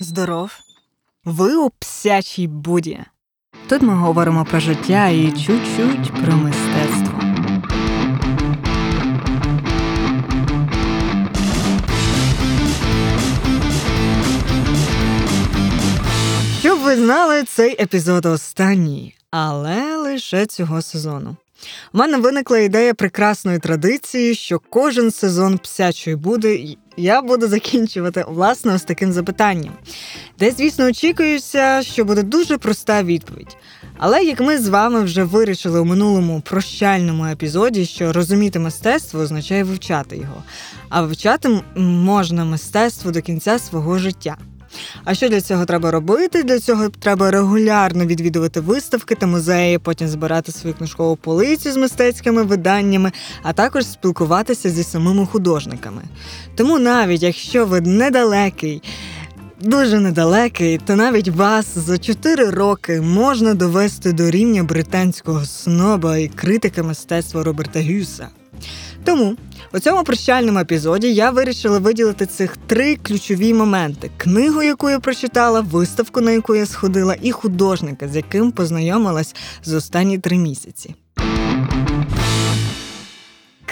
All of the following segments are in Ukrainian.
Здоров. Ви у псячій буді. Тут ми говоримо про життя і чуть-чуть про мистецтво. Щоб ви знали, цей епізод останній, але лише цього сезону. У мене виникла ідея прекрасної традиції, що кожен сезон псячої буде я буду закінчувати власне ось таким запитанням, де, звісно, очікується, що буде дуже проста відповідь. Але як ми з вами вже вирішили у минулому прощальному епізоді, що розуміти мистецтво означає вивчати його, а вивчати можна мистецтво до кінця свого життя. А що для цього треба робити? Для цього треба регулярно відвідувати виставки та музеї, потім збирати свою книжкову полицю з мистецькими виданнями, а також спілкуватися зі самими художниками. Тому навіть якщо ви недалекий, дуже недалекий, то навіть вас за 4 роки можна довести до рівня британського сноба і критика мистецтва Роберта Гюса. Тому у цьому прощальному епізоді я вирішила виділити цих три ключові моменти: книгу, яку я прочитала, виставку, на яку я сходила, і художника, з яким познайомилась з останні три місяці.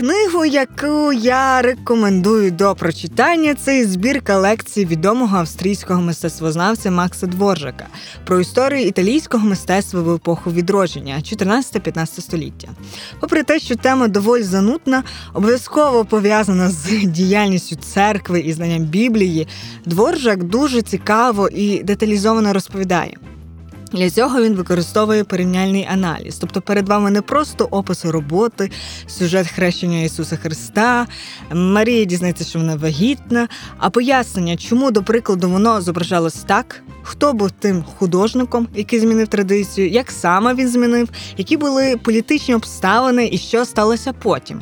Книгу, яку я рекомендую до прочитання, це збірка лекцій відомого австрійського мистецтвознавця Макса Дворжака про історію італійського мистецтва в епоху відродження 14-15 століття. Попри те, що тема доволі занудна, обов'язково пов'язана з діяльністю церкви і знанням Біблії, Дворжак дуже цікаво і деталізовано розповідає. Для цього він використовує порівняльний аналіз, тобто перед вами не просто опис роботи, сюжет хрещення Ісуса Христа, Марія дізнається, що вона вагітна, а пояснення, чому, до прикладу, воно зображалось так, хто був тим художником, який змінив традицію, як саме він змінив, які були політичні обставини і що сталося потім.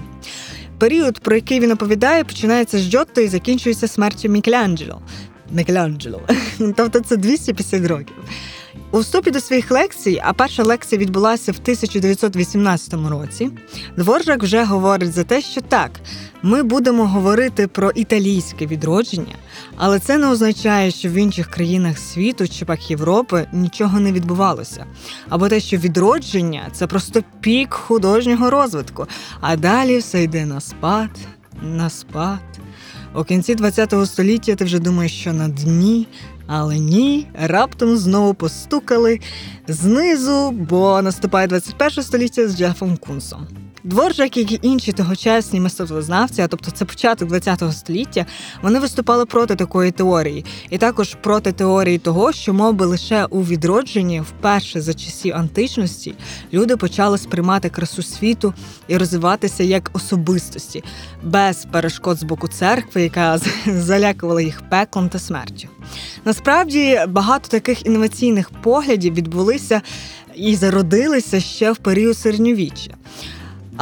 Період, про який він оповідає, починається з Джотто і закінчується смертю Мікеланджело. Мікеланджело. Тобто це 250 років. У вступі до своїх лекцій, а перша лекція відбулася в 1918 році. Дворжак вже говорить за те, що так, ми будемо говорити про італійське відродження, але це не означає, що в інших країнах світу чи пак Європи нічого не відбувалося. Або те, що відродження це просто пік художнього розвитку, а далі все йде на спад, на спад. У кінці ХХ століття ти вже думаєш, що на дні, але ні, раптом знову постукали знизу, бо наступає 21 століття з Джефом Кунсом. Дворжак, як і інші тогочасні мистецтвознавці, а тобто це початок ХХ століття, вони виступали проти такої теорії, і також проти теорії того, що мов лише у відродженні, вперше за часів античності, люди почали сприймати красу світу і розвиватися як особистості, без перешкод з боку церкви, яка залякувала їх пеклом та смертю. Насправді багато таких інноваційних поглядів відбулися і зародилися ще в період середньовіччя.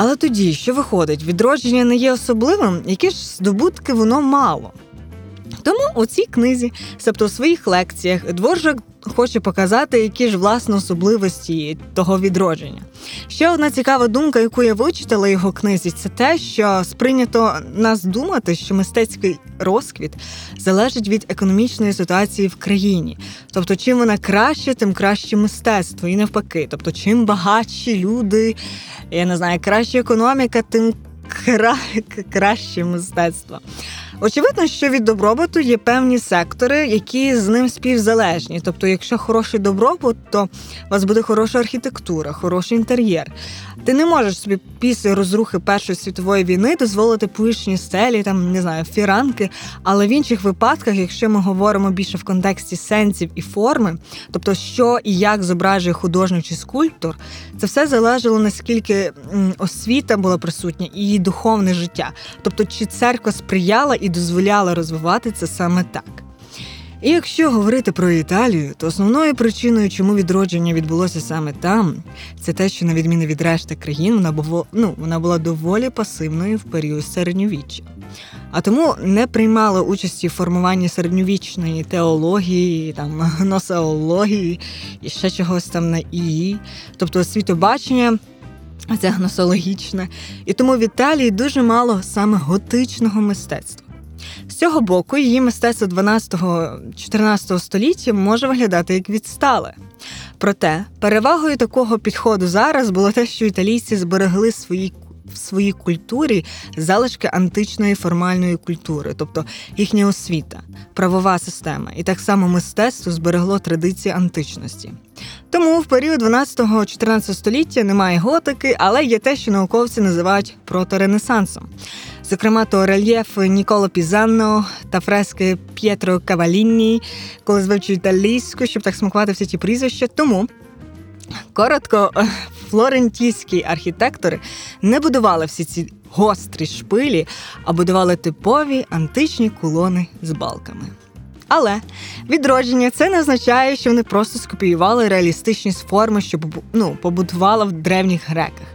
Але тоді, що виходить, відродження не є особливим, які ж здобутки воно мало. Тому у цій книзі, тобто у своїх лекціях, Дворжак хоче показати, які ж власне особливості того відродження. Ще одна цікава думка, яку я вичитала його книзі, це те, що сприйнято нас думати, що мистецький розквіт залежить від економічної ситуації в країні. Тобто, чим вона краще, тим краще мистецтво, і навпаки. Тобто, чим багатші люди, я не знаю, краща економіка, тим кра... краще мистецтво. Очевидно, що від добробуту є певні сектори, які з ним співзалежні. Тобто, якщо хороший добробут, то у вас буде хороша архітектура, хороший інтер'єр. Ти не можеш собі після розрухи Першої світової війни дозволити пишні стелі, там не знаю, фіранки. Але в інших випадках, якщо ми говоримо більше в контексті сенсів і форми, тобто що і як зображує художник чи скульптор, це все залежало наскільки освіта була присутня і духовне життя. Тобто, чи церква сприяла і дозволяла розвивати це саме так. І якщо говорити про Італію, то основною причиною, чому відродження відбулося саме там, це те, що на відміну від решти країн, вона була ну, вона була доволі пасивною в період середньовіччя, а тому не приймала участі в формуванні середньовічної теології, там гносеології і ще чогось там на ії, тобто світобачення. Це гносологічне, і тому в Італії дуже мало саме готичного мистецтва. Цього боку її мистецтво 12-14 століття може виглядати як відстале. Проте перевагою такого підходу зараз було те, що італійці зберегли свої в своїй культурі залишки античної формальної культури, тобто їхня освіта, правова система, і так само мистецтво зберегло традиції античності. Тому в період 12-14 століття немає готики, але є те, що науковці називають проторенесансом. Зокрема, то рельєфи Ніколо Пізанно та фрески П'єтро Кавалінні, коли звивчу італійську, щоб так смакувати всі ті прізвища. Тому коротко, флорентійські архітектори не будували всі ці гострі шпилі, а будували типові античні колони з балками. Але відродження це не означає, що вони просто скопіювали реалістичні форми, що ну, побудувала в древніх греках.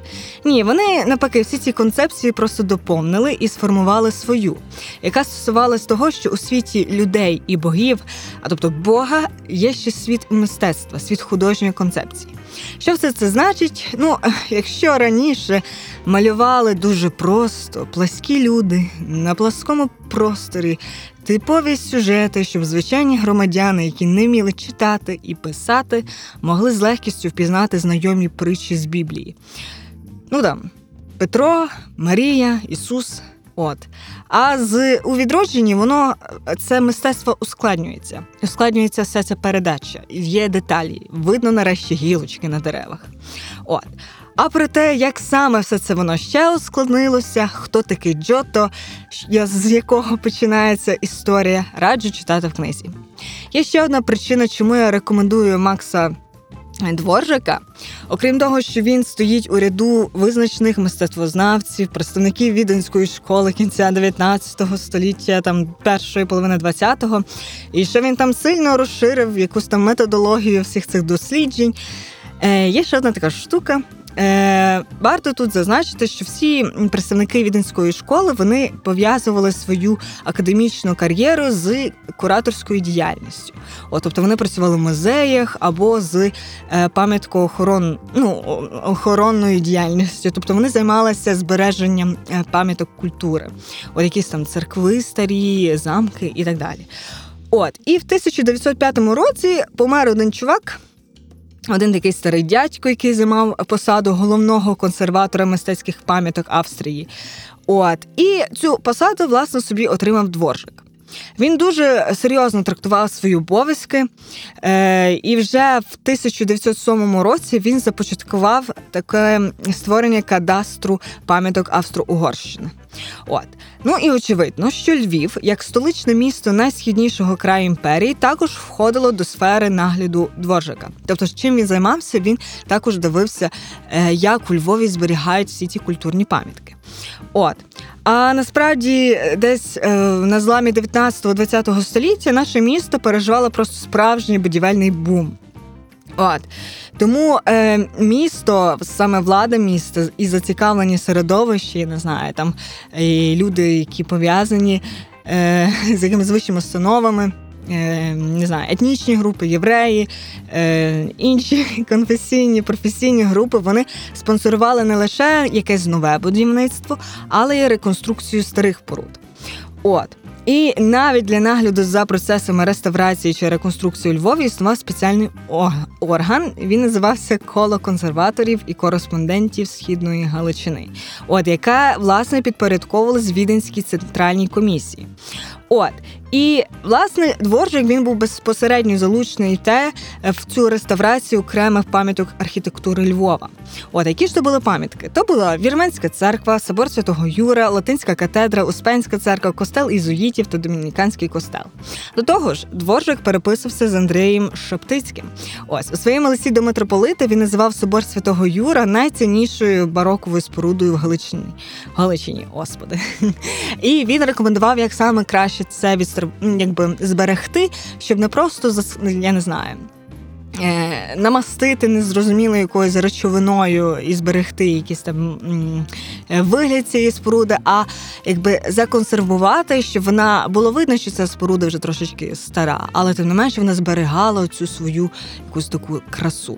Ні, вони навпаки всі ці концепції просто доповнили і сформували свою, яка стосувалась того, що у світі людей і богів, а тобто Бога, є ще світ мистецтва, світ художньої концепції. Що все це значить? Ну, якщо раніше малювали дуже просто, пласкі люди на пласкому просторі, типові сюжети, щоб звичайні громадяни, які не вміли читати і писати, могли з легкістю впізнати знайомі притчі з Біблії. Ну там Петро, Марія, Ісус. От. А з у відродженні воно це мистецтво ускладнюється. Ускладнюється все це передача, є деталі, видно нарешті гілочки на деревах. От. А про те, як саме все це воно ще ускладнилося, хто такий Джото, з якого починається історія, раджу читати в книзі. Є ще одна причина, чому я рекомендую Макса Дворжика, окрім того, що він стоїть у ряду визначених мистецтвознавців, представників віденської школи кінця 19 століття, там першої половини 20-го, і що він там сильно розширив якусь там методологію всіх цих досліджень. Е, Є ще одна така штука. Е, Варто тут зазначити, що всі представники віденської школи вони пов'язували свою академічну кар'єру з кураторською діяльністю. От, Тобто вони працювали в музеях або з е, пам'яткоохорон, ну, охоронною діяльністю. Тобто вони займалися збереженням е, пам'яток культури, от якісь там церкви, старі, замки і так далі. От, І в 1905 році помер один чувак. Один такий старий дядько, який займав посаду головного консерватора мистецьких пам'яток Австрії. От і цю посаду, власне, собі отримав дворжик. Він дуже серйозно трактував свої обов'язки, е, і вже в 1907 році він започаткував таке створення кадастру пам'яток Австро-Угорщини. От. Ну і очевидно, що Львів, як столичне місто найсхіднішого краю імперії, також входило до сфери нагляду дворжика. Тобто, чим він займався, він також дивився, е, як у Львові зберігають всі ті культурні пам'ятки. От. А насправді, десь е, на зламі 19-20 століття наше місто переживало просто справжній будівельний бум. От тому е, місто, саме влада міста і зацікавлені середовищі, не знаю, там і люди, які пов'язані е, з якимись вищими установами. Е, не знаю, етнічні групи, євреї, е, інші конфесійні, професійні групи вони спонсорували не лише якесь нове будівництво, але й реконструкцію старих поруд. От. І навіть для нагляду за процесами реставрації чи реконструкції у Львові існував спеціальний орган. Він називався коло консерваторів і кореспондентів східної Галичини, от яка власне підпорядковувалась Віденській центральній комісії. От і власне дворжик він був безпосередньо залучений те е, в цю реставрацію окремих пам'яток архітектури Львова. От які ж то були пам'ятки? То була Вірменська церква, собор Святого Юра, Латинська катедра, Успенська церква, костел ізуїтів та домініканський костел. До того ж, дворжик переписався з Андреєм Шептицьким. Ось у своєму листі до митрополита він називав собор Святого Юра найціннішою бароковою спорудою в Галичині. Галичині, господи. І він рекомендував як саме краще це відстр якби зберегти, щоб не просто я не знаю. Е, намастити незрозумілою якоюсь речовиною і зберегти якісь там вигляд цієї споруди, а якби законсервувати, щоб вона було видно, що ця споруда вже трошечки стара, але тим не менше вона зберігала цю свою якусь таку красу.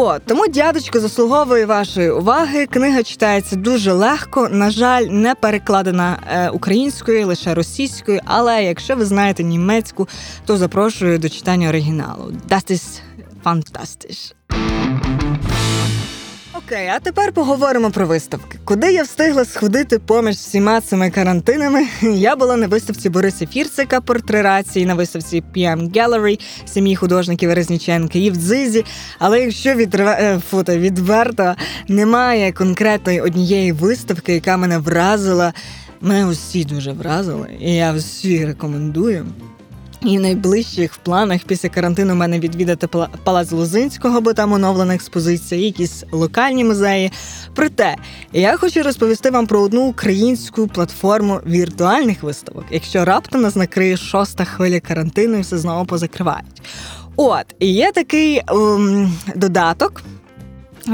О, тому дядечко заслуговує вашої уваги. Книга читається дуже легко. На жаль, не перекладена е, українською, лише російською. Але якщо ви знаєте німецьку, то запрошую до читання оригіналу. Das ist fantastisch. Окей, а тепер поговоримо про виставки. Куди я встигла сходити поміж всіма цими карантинами? Я була на виставці Бориса Фірцика портрерації, на виставці PM Gallery сім'ї художників Резніченка і в Дзизі. Але якщо відрва... Е, фото відверто немає конкретної однієї виставки, яка мене вразила, мене усі дуже вразили, і я всі рекомендую. І в найближчих планах після карантину мене відвідати Палац Лозинського, бо там оновлена експозиція, якісь локальні музеї. Проте я хочу розповісти вам про одну українську платформу віртуальних виставок, якщо раптом нас накриє шоста хвиля карантину і все знову позакривають. От і є такий ем, додаток.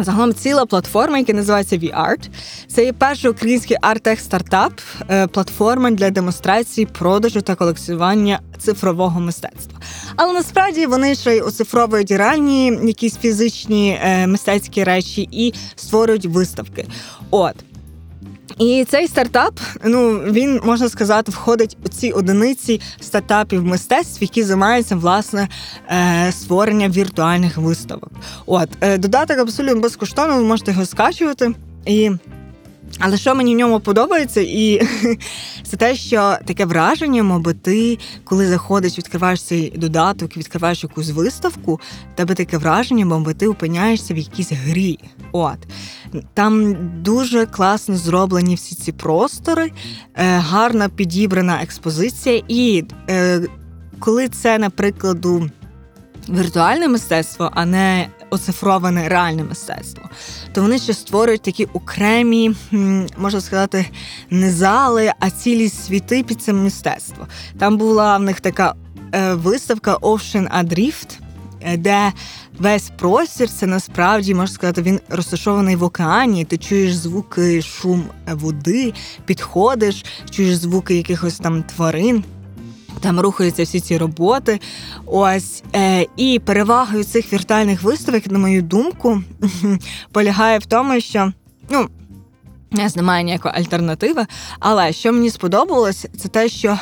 Загалом ціла платформа, яка називається VArt. Це є перший український артех стартап, е, платформа для демонстрації, продажу та колекціювання цифрового мистецтва. Але насправді вони ще й оцифровують реальні якісь фізичні е, мистецькі речі і створюють виставки. От. І цей стартап, ну він можна сказати, входить у ці одиниці стартапів мистецтв, які займаються власне е, створенням віртуальних виставок. От е, додаток абсолютно безкоштовно, ви можете його скачувати і. Але що мені в ньому подобається, і це те, що таке враження, мабуть, ти, коли заходиш, відкриваєш цей додаток, відкриваєш якусь виставку, тебе таке враження, мабуть, ти опиняєшся в якійсь грі. От там дуже класно зроблені всі ці простори, е, гарна підібрана експозиція, і е, коли це, наприклад, віртуальне мистецтво, а не оцифроване реальне мистецтво, то вони ще створюють такі окремі, можна сказати, не зали, а цілі світи під це мистецтво. Там була в них така е, виставка Ocean Adrift, е, де весь простір це насправді можна сказати, він розташований в океані. Ти чуєш звуки, шум води, підходиш, чуєш звуки якихось там тварин. Там рухаються всі ці роботи. Ось е, і перевагою цих віртуальних виставок, на мою думку, полягає в тому, що ну. Немає ніякої альтернативи, але що мені сподобалось, це те, що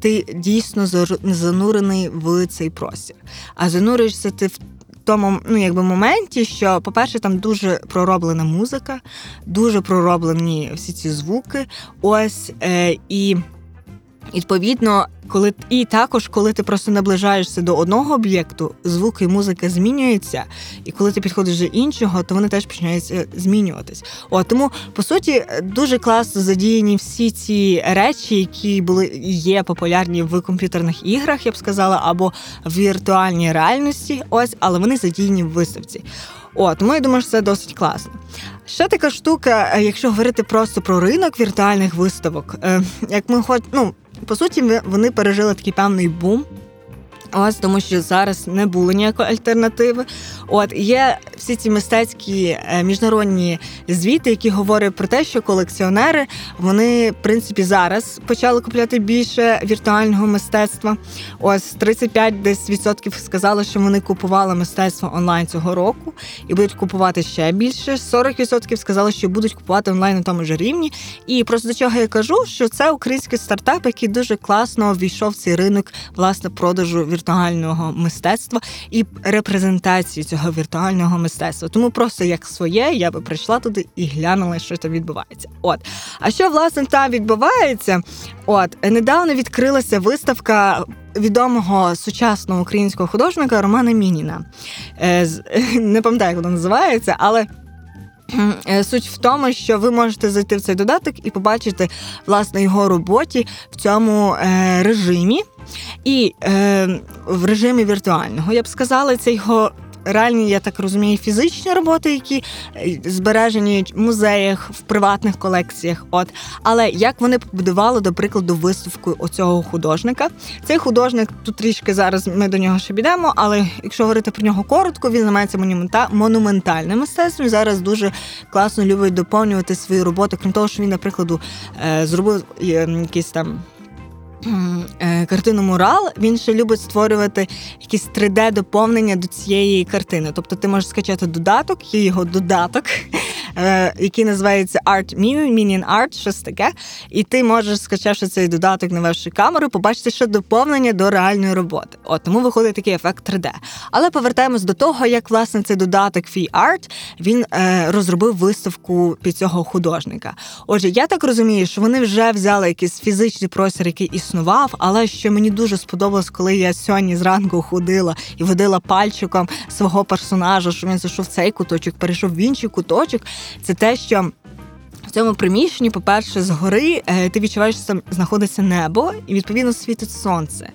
ти дійсно занурений в цей простір. А занурюєшся ти в тому ну, якби моменті, що, по-перше, там дуже пророблена музика, дуже пророблені всі ці звуки. Ось е, і відповідно коли і також, коли ти просто наближаєшся до одного об'єкту, звук і музика змінюються, і коли ти підходиш до іншого, то вони теж починають е, змінюватись. О, тому по суті дуже класно задіяні всі ці речі, які були є популярні в комп'ютерних іграх, я б сказала, або в віртуальній реальності. Ось, але вони задіяні в виставці. О, тому я думаю, що це досить класно. Ще така штука, е, якщо говорити просто про ринок віртуальних виставок, е, як ми хоч ну по суті, вони пережили такий певний бум. Ось тому, що зараз не було ніякої альтернативи. От є всі ці мистецькі е, міжнародні звіти, які говорять про те, що колекціонери вони в принципі зараз почали купляти більше віртуального мистецтва. Ось 35 десь відсотків сказали, що вони купували мистецтво онлайн цього року і будуть купувати ще більше. 40% сказали, що будуть купувати онлайн на тому ж рівні. І просто до чого я кажу, що це український стартап, який дуже класно ввійшов в цей ринок власне продажу віртуального віртуального мистецтва і репрезентації цього віртуального мистецтва. Тому просто як своє я би прийшла туди і глянула, що там відбувається. От а що власне там відбувається? От недавно відкрилася виставка. Відомого сучасного українського художника Романа Мініна. Е, не пам'ятаю, як вона називається, але суть в тому, що ви можете зайти в цей додаток і побачити власне його роботі в цьому е, режимі, і е, в режимі віртуального. Я б сказала, це його реальні, я так розумію, фізичні роботи, які е, збережені в музеях, в приватних колекціях. От але як вони побудували, до прикладу, виставку оцього художника. Цей художник тут трішки зараз ми до нього ще підемо, але якщо говорити про нього коротко, він займається монумента... монументальним мистецтвом. Зараз дуже класно любить доповнювати свої роботи, крім того, що він, наприклад, е, зробив якісь там. Е, картину Мурал, він ще любить створювати якісь 3D-доповнення до цієї картини. Тобто ти можеш скачати додаток, є його додаток, е, який називається Art Minion, Minion Art, щось таке. І ти можеш, скачавши цей додаток, навевши камеру, побачити ще доповнення до реальної роботи. От тому виходить такий ефект 3D. Але повертаємось до того, як власне цей додаток Fee Art, він е, розробив виставку під цього художника. Отже, я так розумію, що вони вже взяли якийсь фізичний простір, який існував, але що мені дуже сподобалось, коли я сьогодні зранку ходила і водила пальчиком свого персонажа, що він зайшов в цей куточок, перейшов в інший куточок. Це те, що цьому приміщенні, по-перше, згори е, ти відчуваєш, що там знаходиться небо, і відповідно світить сонце.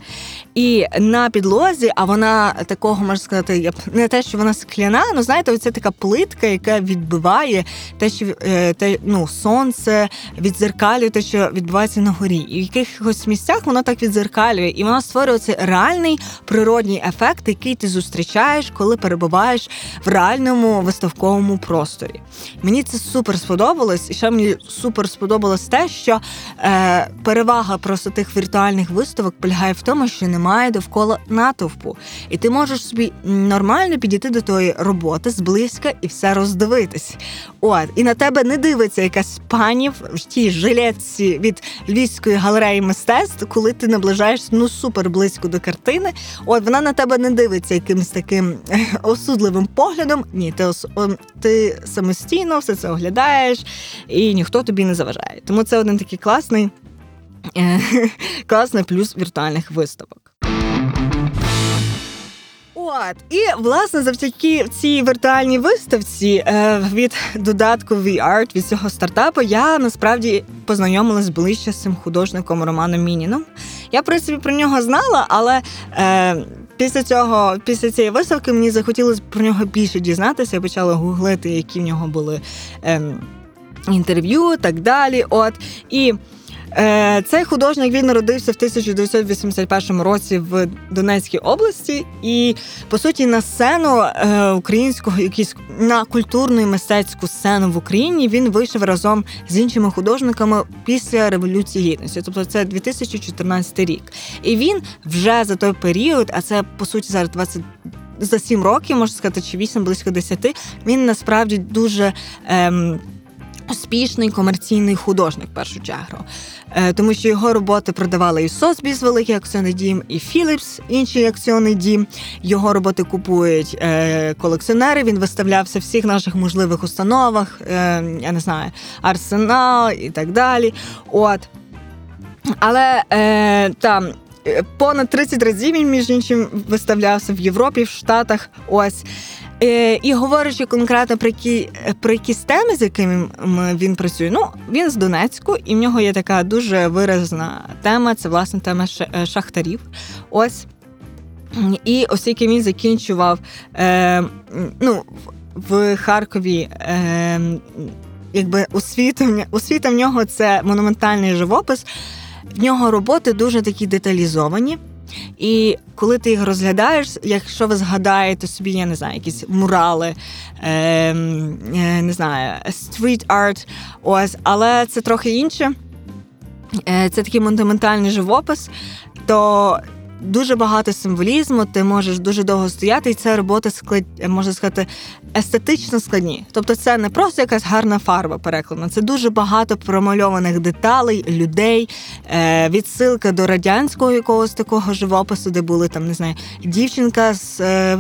І на підлозі, а вона такого можна сказати, не те, що вона скляна, ну знаєте, оце така плитка, яка відбиває те, що е, те, ну, сонце відзеркалює те, що відбувається на горі. І в якихось місцях воно так відзеркалює, і воно створює цей реальний природній ефект, який ти зустрічаєш, коли перебуваєш в реальному виставковому просторі. Мені це супер сподобалось, і ще мені супер сподобалось те, що е, перевага просто тих віртуальних виставок полягає в тому, що немає довкола натовпу, і ти можеш собі нормально підійти до тої роботи зблизька і все роздивитись. От і на тебе не дивиться якась пані в тій жилетці від львівської галереї мистецтв, коли ти наближаєшся ну супер близько до картини. От вона на тебе не дивиться якимось таким осудливим поглядом. Ні, ти ос... ти самостійно все це оглядаєш і ніхто тобі не заважає. Тому це один такий класний, е, класний плюс віртуальних виставок. От і власне завдяки цій віртуальній виставці е, від додатку VR, від цього стартапу я насправді познайомилась ближче з цим художником Романом Мініном. Я в принципі про нього знала, але е, після цього, після цієї виставки, мені захотілося про нього більше дізнатися. Я почала гуглити, які в нього були. Е, інтерв'ю, так далі. От і е, цей художник він народився в 1981 році в Донецькій області, і по суті на сцену е, українського, якісь на культурну і мистецьку сцену в Україні він вийшов разом з іншими художниками після революції гідності. Тобто це 2014 рік. І він вже за той період, а це по суті зараз 20 за 7 років, можна сказати, чи 8, близько 10, він насправді дуже. Ем, Успішний комерційний художник в першу чергу, е, тому що його роботи продавали і Сосбіс, великий акціонний дім, і Філіпс, інший акціонний дім. Його роботи купують е, колекціонери. Він виставлявся в всіх наших можливих установах, е, я не знаю, арсенал і так далі. От. Але е, там. Понад 30 разів він між іншим виставлявся в Європі, в Штатах. Ось І говорячи конкретно про які про якісь теми, з якими він працює, ну він з Донецьку, і в нього є така дуже виразна тема. Це власне тема е, шахтарів. Ось. І оскільки він закінчував е, ну, в Харкові. Е, Якби освіта, освіта в нього це монументальний живопис, в нього роботи дуже такі деталізовані. І коли ти їх розглядаєш, якщо ви згадаєте собі, я не знаю, якісь мурали, е, е, не знаю, стріт арт, ось, але це трохи інше. Е, Це такий монументальний живопис, то дуже багато символізму, ти можеш дуже довго стояти, і це роботи склад, можна сказати, естетично складні. Тобто, це не просто якась гарна фарба перекладена, це дуже багато промальованих деталей, людей, е, відсилка до радянського якогось такого живопису, де були там, не знаю, дівчинка з е,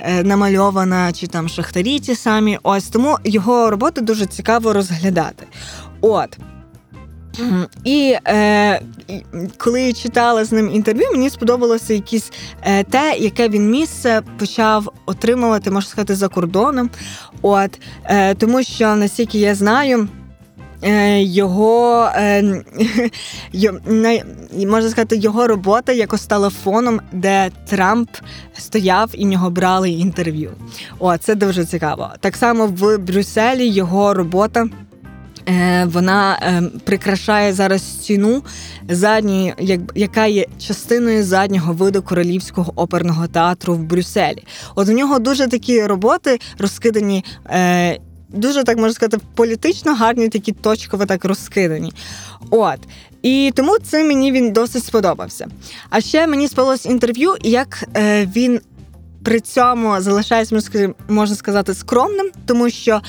е, намальована, чи там шахтарі ті самі. Ось тому його роботи дуже цікаво розглядати. От. І е, коли читала з ним інтерв'ю, мені сподобалося якісь е, те, яке він місце почав отримувати, можна сказати, за кордоном. От е, тому, що наскільки я знаю. Е, його е, можна сказати, його робота якось стала фоном, де Трамп стояв і в нього брали інтерв'ю. О, це дуже цікаво. Так само в Брюсселі його робота. Е, вона е, прикрашає зараз стіну задньої, яка є частиною заднього виду королівського оперного театру в Брюсселі. От у нього дуже такі роботи розкидані. Е, дуже так можна сказати, політично гарні, такі точково так розкидані. От І тому це мені він досить сподобався. А ще мені сподобалось інтерв'ю, як він при цьому залишається, можна сказати, скромним, тому що.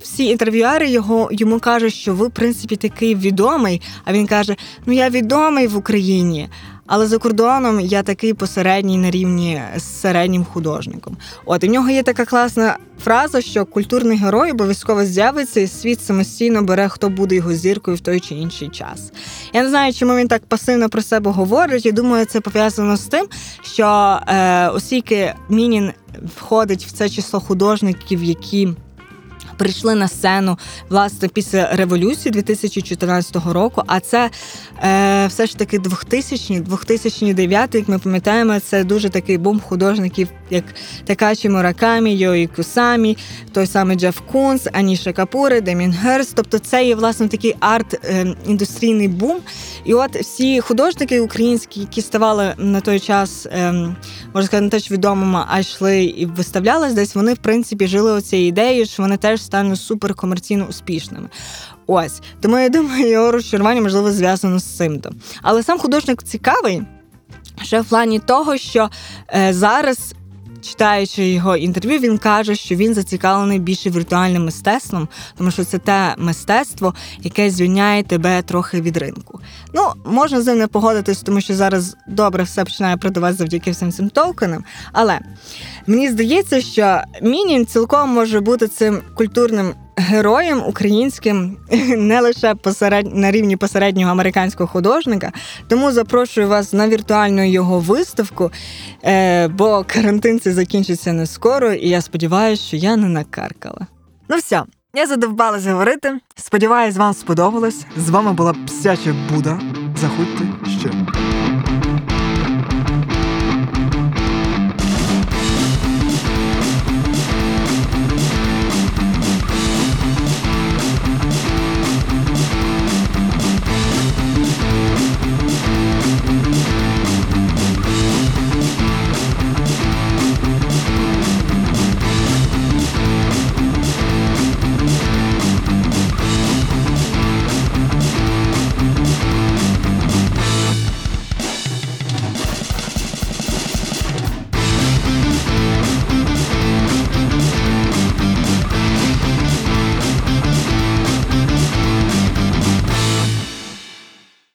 Всі інтерв'юери його йому кажуть, що ви, в принципі, такий відомий. А він каже: Ну я відомий в Україні, але за кордоном я такий посередній на рівні з середнім художником. От і в нього є така класна фраза, що культурний герой обов'язково з'явиться, і світ самостійно бере, хто буде його зіркою в той чи інший час. Я не знаю, чому він так пасивно про себе говорить. Я думаю, це пов'язано з тим, що е, оскільки Мінін входить в це число художників, які прийшли на сцену власне після революції 2014 року. А це е, все ж таки 2000 2009 як ми пам'ятаємо, це дуже такий бум художників, як Такачі Муракамі, Йої Кусамі, той самий Джеф Кунс, Аніша Капури, Демін Герс. Тобто це є власне такий арт-індустрійний е, бум. І от всі художники українські, які ставали на той час, ем, можна сказати, не теж відомими, а йшли і виставлялись десь, вони в принципі жили оцією ідеєю, що вони теж стануть суперкомерційно успішними. Ось тому я думаю, його розчарування можливо зв'язано з цим. Але сам художник цікавий ще в плані того, що е, зараз. Читаючи його інтерв'ю, він каже, що він зацікавлений більше віртуальним мистецтвом, тому що це те мистецтво, яке звільняє тебе трохи від ринку. Ну, можна з ним не погодитись, тому що зараз добре все починає продавати завдяки всім цим токенам. Але мені здається, що Мінін цілком може бути цим культурним героєм українським не лише посеред... на рівні посереднього американського художника. Тому запрошую вас на віртуальну його виставку, е, бо карантин це закінчиться не скоро, і я сподіваюся, що я не накаркала. Ну все, я задовбалась говорити. Сподіваюсь, вам сподобалось. З вами була псяча Буда. Заходьте ще.